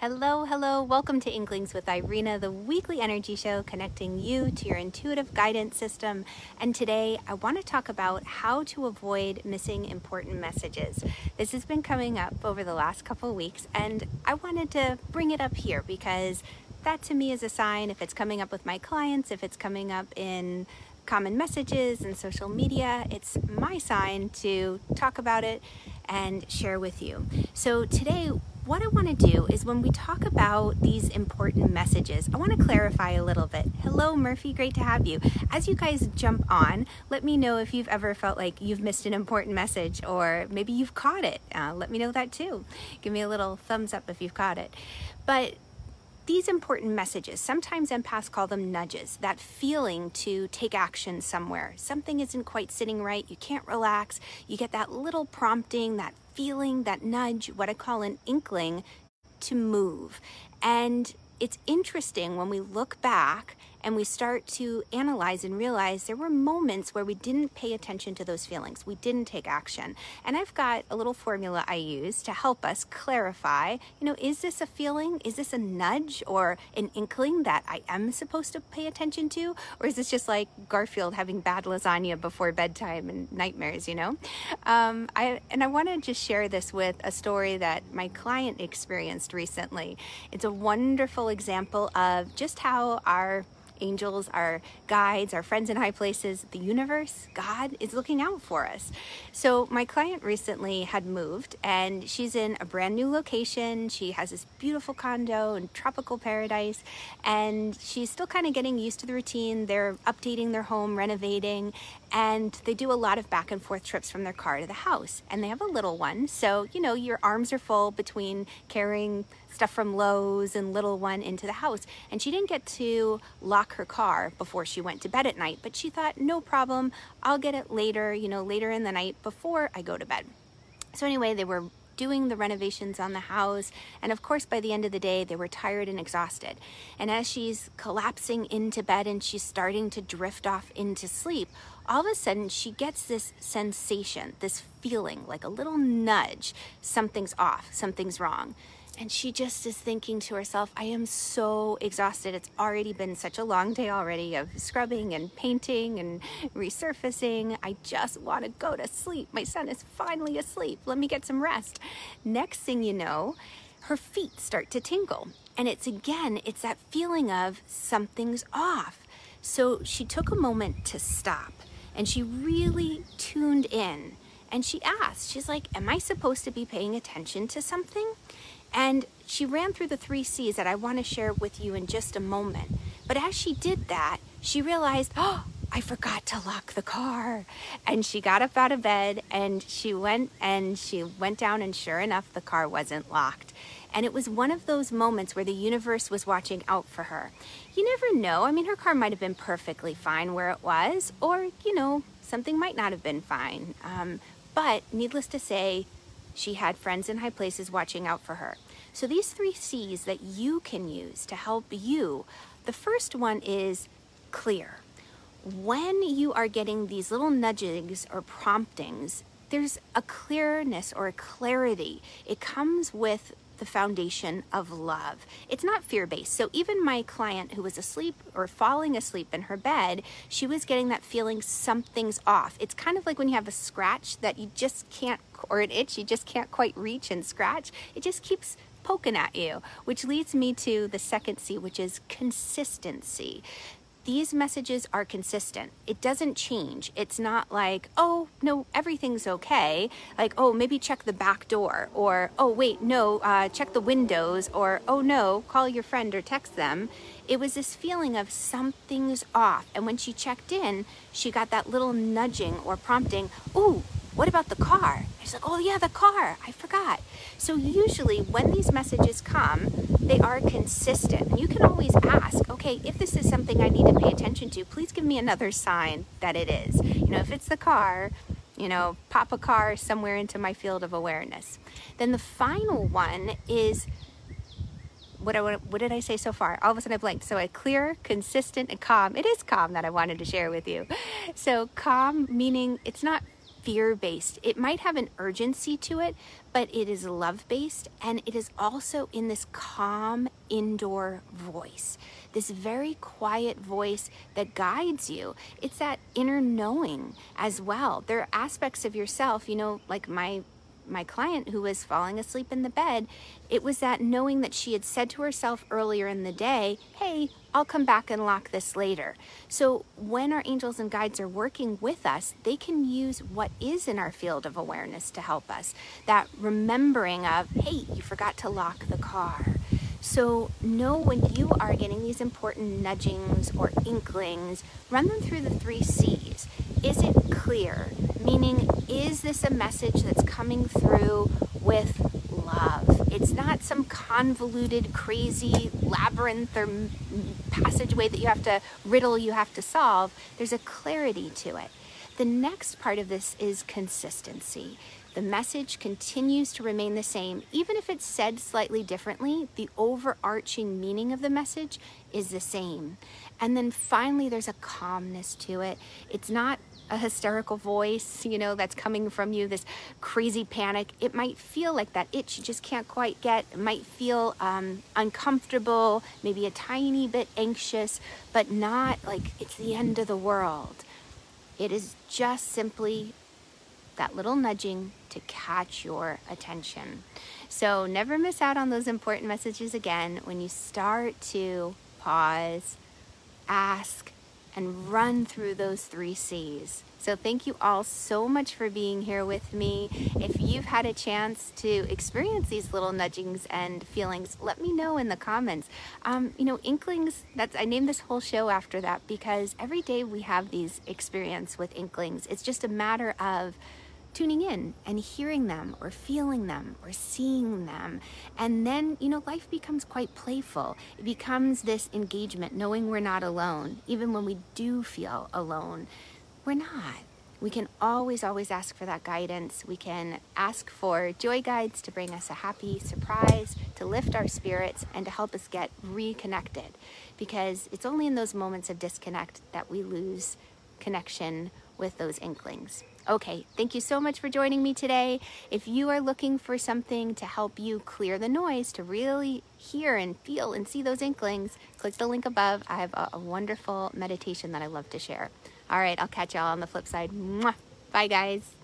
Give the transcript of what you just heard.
Hello, hello. Welcome to Inklings with Irina, the weekly energy show connecting you to your intuitive guidance system. And today I want to talk about how to avoid missing important messages. This has been coming up over the last couple weeks, and I wanted to bring it up here because that to me is a sign if it's coming up with my clients, if it's coming up in common messages and social media, it's my sign to talk about it and share with you. So today, what I want to do is when we talk about these important messages, I want to clarify a little bit. Hello, Murphy, great to have you. As you guys jump on, let me know if you've ever felt like you've missed an important message or maybe you've caught it. Uh, let me know that too. Give me a little thumbs up if you've caught it. But these important messages, sometimes empaths call them nudges, that feeling to take action somewhere. Something isn't quite sitting right, you can't relax, you get that little prompting, that feeling, that nudge, what I call an inkling to move. And it's interesting when we look back and we start to analyze and realize there were moments where we didn't pay attention to those feelings. We didn't take action. And I've got a little formula I use to help us clarify, you know, is this a feeling? Is this a nudge or an inkling that I am supposed to pay attention to? Or is this just like Garfield having bad lasagna before bedtime and nightmares, you know? Um, I, and I want to just share this with a story that my client experienced recently. It's a wonderful example of just how our angels, our guides, our friends in high places, the universe, God is looking out for us. So, my client recently had moved and she's in a brand new location. She has this beautiful condo in tropical paradise and she's still kind of getting used to the routine. They're updating their home, renovating, and they do a lot of back and forth trips from their car to the house. And they have a little one. So, you know, your arms are full between carrying stuff from Lowe's and little one into the house. And she didn't get to lock her car before she went to bed at night, but she thought, no problem, I'll get it later, you know, later in the night before I go to bed. So, anyway, they were doing the renovations on the house. And of course, by the end of the day, they were tired and exhausted. And as she's collapsing into bed and she's starting to drift off into sleep, all of a sudden she gets this sensation, this feeling like a little nudge something's off, something's wrong. And she just is thinking to herself, I am so exhausted. It's already been such a long day already of scrubbing and painting and resurfacing. I just want to go to sleep. My son is finally asleep. Let me get some rest. Next thing you know, her feet start to tingle. And it's again, it's that feeling of something's off. So she took a moment to stop and she really tuned in. And she asked, she's like, Am I supposed to be paying attention to something? And she ran through the three C's that I want to share with you in just a moment. But as she did that, she realized, oh, I forgot to lock the car. And she got up out of bed and she went and she went down, and sure enough, the car wasn't locked. And it was one of those moments where the universe was watching out for her. You never know. I mean, her car might have been perfectly fine where it was, or, you know, something might not have been fine. Um, but needless to say, she had friends in high places watching out for her. So, these three C's that you can use to help you the first one is clear. When you are getting these little nudgings or promptings, there's a clearness or a clarity. It comes with the foundation of love. It's not fear based. So even my client who was asleep or falling asleep in her bed, she was getting that feeling something's off. It's kind of like when you have a scratch that you just can't, or an itch you just can't quite reach and scratch. It just keeps poking at you, which leads me to the second C, which is consistency these messages are consistent. It doesn't change. It's not like, oh, no, everything's okay. Like, oh, maybe check the back door, or oh, wait, no, uh, check the windows, or oh, no, call your friend or text them. It was this feeling of something's off. And when she checked in, she got that little nudging or prompting, ooh, what about the car? She's like, oh yeah, the car. I forgot. So usually when these messages come, they are consistent. You can always ask, okay, if this is something I need to pay attention to, please give me another sign that it is. You know, if it's the car, you know, pop a car somewhere into my field of awareness. Then the final one is what, I, what did I say so far? All of a sudden I blanked. So a clear, consistent, and calm. It is calm that I wanted to share with you. So calm meaning it's not fear based. It might have an urgency to it, but it is love based and it is also in this calm indoor voice, this very quiet voice that guides you. It's that inner knowing as well. There are aspects of yourself, you know, like my my client who was falling asleep in the bed, it was that knowing that she had said to herself earlier in the day, Hey, I'll come back and lock this later. So when our angels and guides are working with us, they can use what is in our field of awareness to help us. That remembering of, Hey, you forgot to lock the car. So know when you are getting these important nudgings or inklings, run them through the three C's. Is it clear? Meaning, is this a message that's coming through with love? It's not some convoluted, crazy labyrinth or passageway that you have to riddle, you have to solve. There's a clarity to it. The next part of this is consistency. The message continues to remain the same, even if it's said slightly differently, the overarching meaning of the message is the same. And then finally, there's a calmness to it. It's not a hysterical voice, you know, that's coming from you, this crazy panic. It might feel like that itch you just can't quite get. It might feel um, uncomfortable, maybe a tiny bit anxious, but not like it's the end of the world. It is just simply that little nudging to catch your attention. So never miss out on those important messages again when you start to pause, ask, and run through those three C's. So, thank you all so much for being here with me. If you've had a chance to experience these little nudgings and feelings, let me know in the comments. Um, you know, inklings, that's I named this whole show after that because every day we have these experience with inklings. It's just a matter of tuning in and hearing them or feeling them or seeing them. And then, you know, life becomes quite playful. It becomes this engagement, knowing we're not alone. Even when we do feel alone, we're not. We can always, always ask for that guidance. We can ask for joy guides to bring us a happy surprise, to lift our spirits, and to help us get reconnected. Because it's only in those moments of disconnect that we lose connection with those inklings. Okay, thank you so much for joining me today. If you are looking for something to help you clear the noise, to really hear and feel and see those inklings, click the link above. I have a, wonderful meditation that I love to share. All right, I'll catch y'all on the flip side. Mwah. Bye, guys.